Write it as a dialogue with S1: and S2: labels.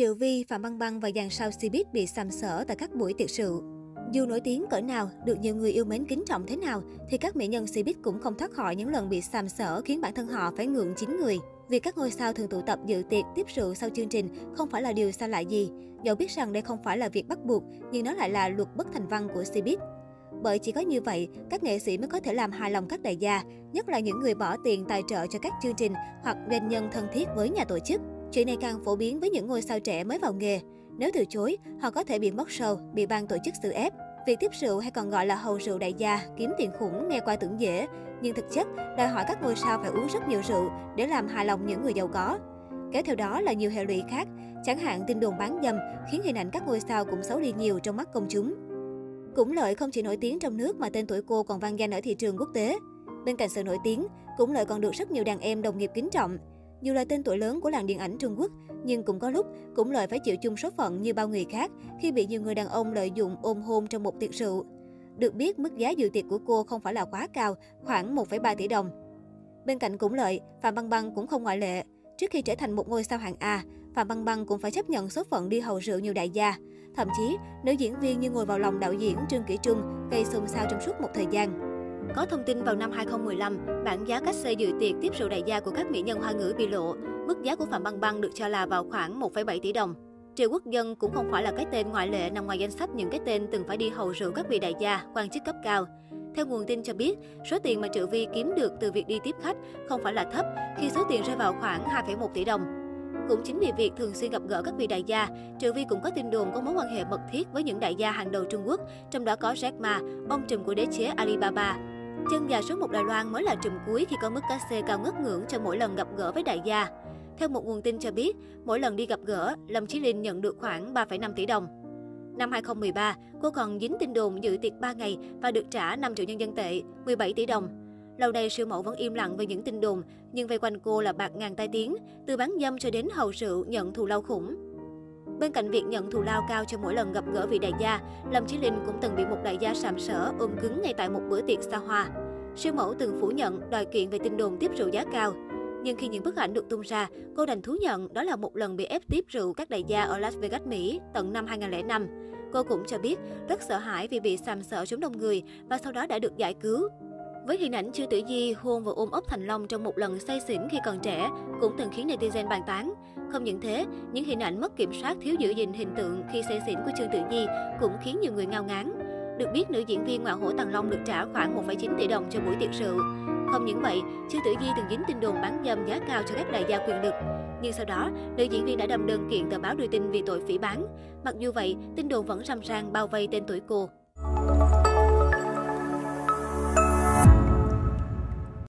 S1: Triệu Vi, Phạm Băng Băng và dàn sao Cbiz bị sàm sỡ tại các buổi tiệc rượu. Dù nổi tiếng cỡ nào, được nhiều người yêu mến kính trọng thế nào, thì các mỹ nhân Cbiz cũng không thoát khỏi những lần bị sàm sỡ khiến bản thân họ phải ngượng chín người. Việc các ngôi sao thường tụ tập dự tiệc tiếp rượu sau chương trình không phải là điều xa lạ gì. Dẫu biết rằng đây không phải là việc bắt buộc, nhưng nó lại là luật bất thành văn của Cbiz. Bởi chỉ có như vậy, các nghệ sĩ mới có thể làm hài lòng các đại gia, nhất là những người bỏ tiền tài trợ cho các chương trình hoặc doanh nhân thân thiết với nhà tổ chức. Chuyện này càng phổ biến với những ngôi sao trẻ mới vào nghề. Nếu từ chối, họ có thể bị mất show, bị ban tổ chức xử ép. Việc tiếp rượu hay còn gọi là hầu rượu đại gia, kiếm tiền khủng nghe qua tưởng dễ, nhưng thực chất đòi hỏi các ngôi sao phải uống rất nhiều rượu để làm hài lòng những người giàu có. Kéo theo đó là nhiều hệ lụy khác, chẳng hạn tin đồn bán dâm khiến hình ảnh các ngôi sao cũng xấu đi nhiều trong mắt công chúng. Cũng lợi không chỉ nổi tiếng trong nước mà tên tuổi cô còn vang danh ở thị trường quốc tế. Bên cạnh sự nổi tiếng, cũng lợi còn được rất nhiều đàn em đồng nghiệp kính trọng. Dù là tên tuổi lớn của làng điện ảnh Trung Quốc, nhưng cũng có lúc cũng lợi phải chịu chung số phận như bao người khác khi bị nhiều người đàn ông lợi dụng ôm hôn trong một tiệc rượu. Được biết, mức giá dự tiệc của cô không phải là quá cao, khoảng 1,3 tỷ đồng. Bên cạnh cũng lợi, Phạm Băng Băng cũng không ngoại lệ. Trước khi trở thành một ngôi sao hạng A, Phạm Băng Băng cũng phải chấp nhận số phận đi hầu rượu nhiều đại gia. Thậm chí, nữ diễn viên như ngồi vào lòng đạo diễn Trương Kỷ Trung gây xôn xao trong suốt một thời gian. Có thông tin vào năm 2015, bảng giá cách xây dự tiệc tiếp rượu đại gia của các mỹ nhân hoa ngữ bị lộ. Mức giá của Phạm Băng Băng được cho là vào khoảng 1,7 tỷ đồng. Triệu Quốc Dân cũng không phải là cái tên ngoại lệ nằm ngoài danh sách những cái tên từng phải đi hầu rượu các vị đại gia, quan chức cấp cao. Theo nguồn tin cho biết, số tiền mà Triệu Vi kiếm được từ việc đi tiếp khách không phải là thấp khi số tiền rơi vào khoảng 2,1 tỷ đồng. Cũng chính vì việc thường xuyên gặp gỡ các vị đại gia, Triệu Vi cũng có tin đồn có mối quan hệ mật thiết với những đại gia hàng đầu Trung Quốc, trong đó có Jack Ma, ông trùm của đế chế Alibaba. Chân gà số một Đài Loan mới là trùm cuối khi có mức cá xê cao ngất ngưỡng cho mỗi lần gặp gỡ với đại gia. Theo một nguồn tin cho biết, mỗi lần đi gặp gỡ, Lâm Chí Linh nhận được khoảng 3,5 tỷ đồng. Năm 2013, cô còn dính tin đồn dự tiệc 3 ngày và được trả 5 triệu nhân dân tệ, 17 tỷ đồng. Lâu nay siêu mẫu vẫn im lặng về những tin đồn, nhưng vây quanh cô là bạc ngàn tai tiếng, từ bán dâm cho đến hầu rượu nhận thù lao khủng. Bên cạnh việc nhận thù lao cao cho mỗi lần gặp gỡ vị đại gia, Lâm Chí Linh cũng từng bị một đại gia sàm sỡ ôm cứng ngay tại một bữa tiệc xa hoa. Siêu mẫu từng phủ nhận đòi kiện về tin đồn tiếp rượu giá cao. Nhưng khi những bức ảnh được tung ra, cô đành thú nhận đó là một lần bị ép tiếp rượu các đại gia ở Las Vegas, Mỹ tận năm 2005. Cô cũng cho biết rất sợ hãi vì bị sàm sỡ chúng đông người và sau đó đã được giải cứu. Với hình ảnh chưa Tử Di hôn và ôm ấp Thành Long trong một lần say xỉn khi còn trẻ cũng từng khiến netizen bàn tán. Không những thế, những hình ảnh mất kiểm soát thiếu giữ gìn hình tượng khi say xỉn của Trương Tử Di cũng khiến nhiều người ngao ngán. Được biết, nữ diễn viên ngoại hổ Tàng Long được trả khoảng 1,9 tỷ đồng cho buổi tiệc rượu. Không những vậy, Trương Tử Di từng dính tin đồn bán dâm giá cao cho các đại gia quyền lực. Nhưng sau đó, nữ diễn viên đã đâm đơn kiện tờ báo đưa tin vì tội phỉ bán. Mặc dù vậy, tin đồn vẫn râm ran bao vây tên tuổi cô.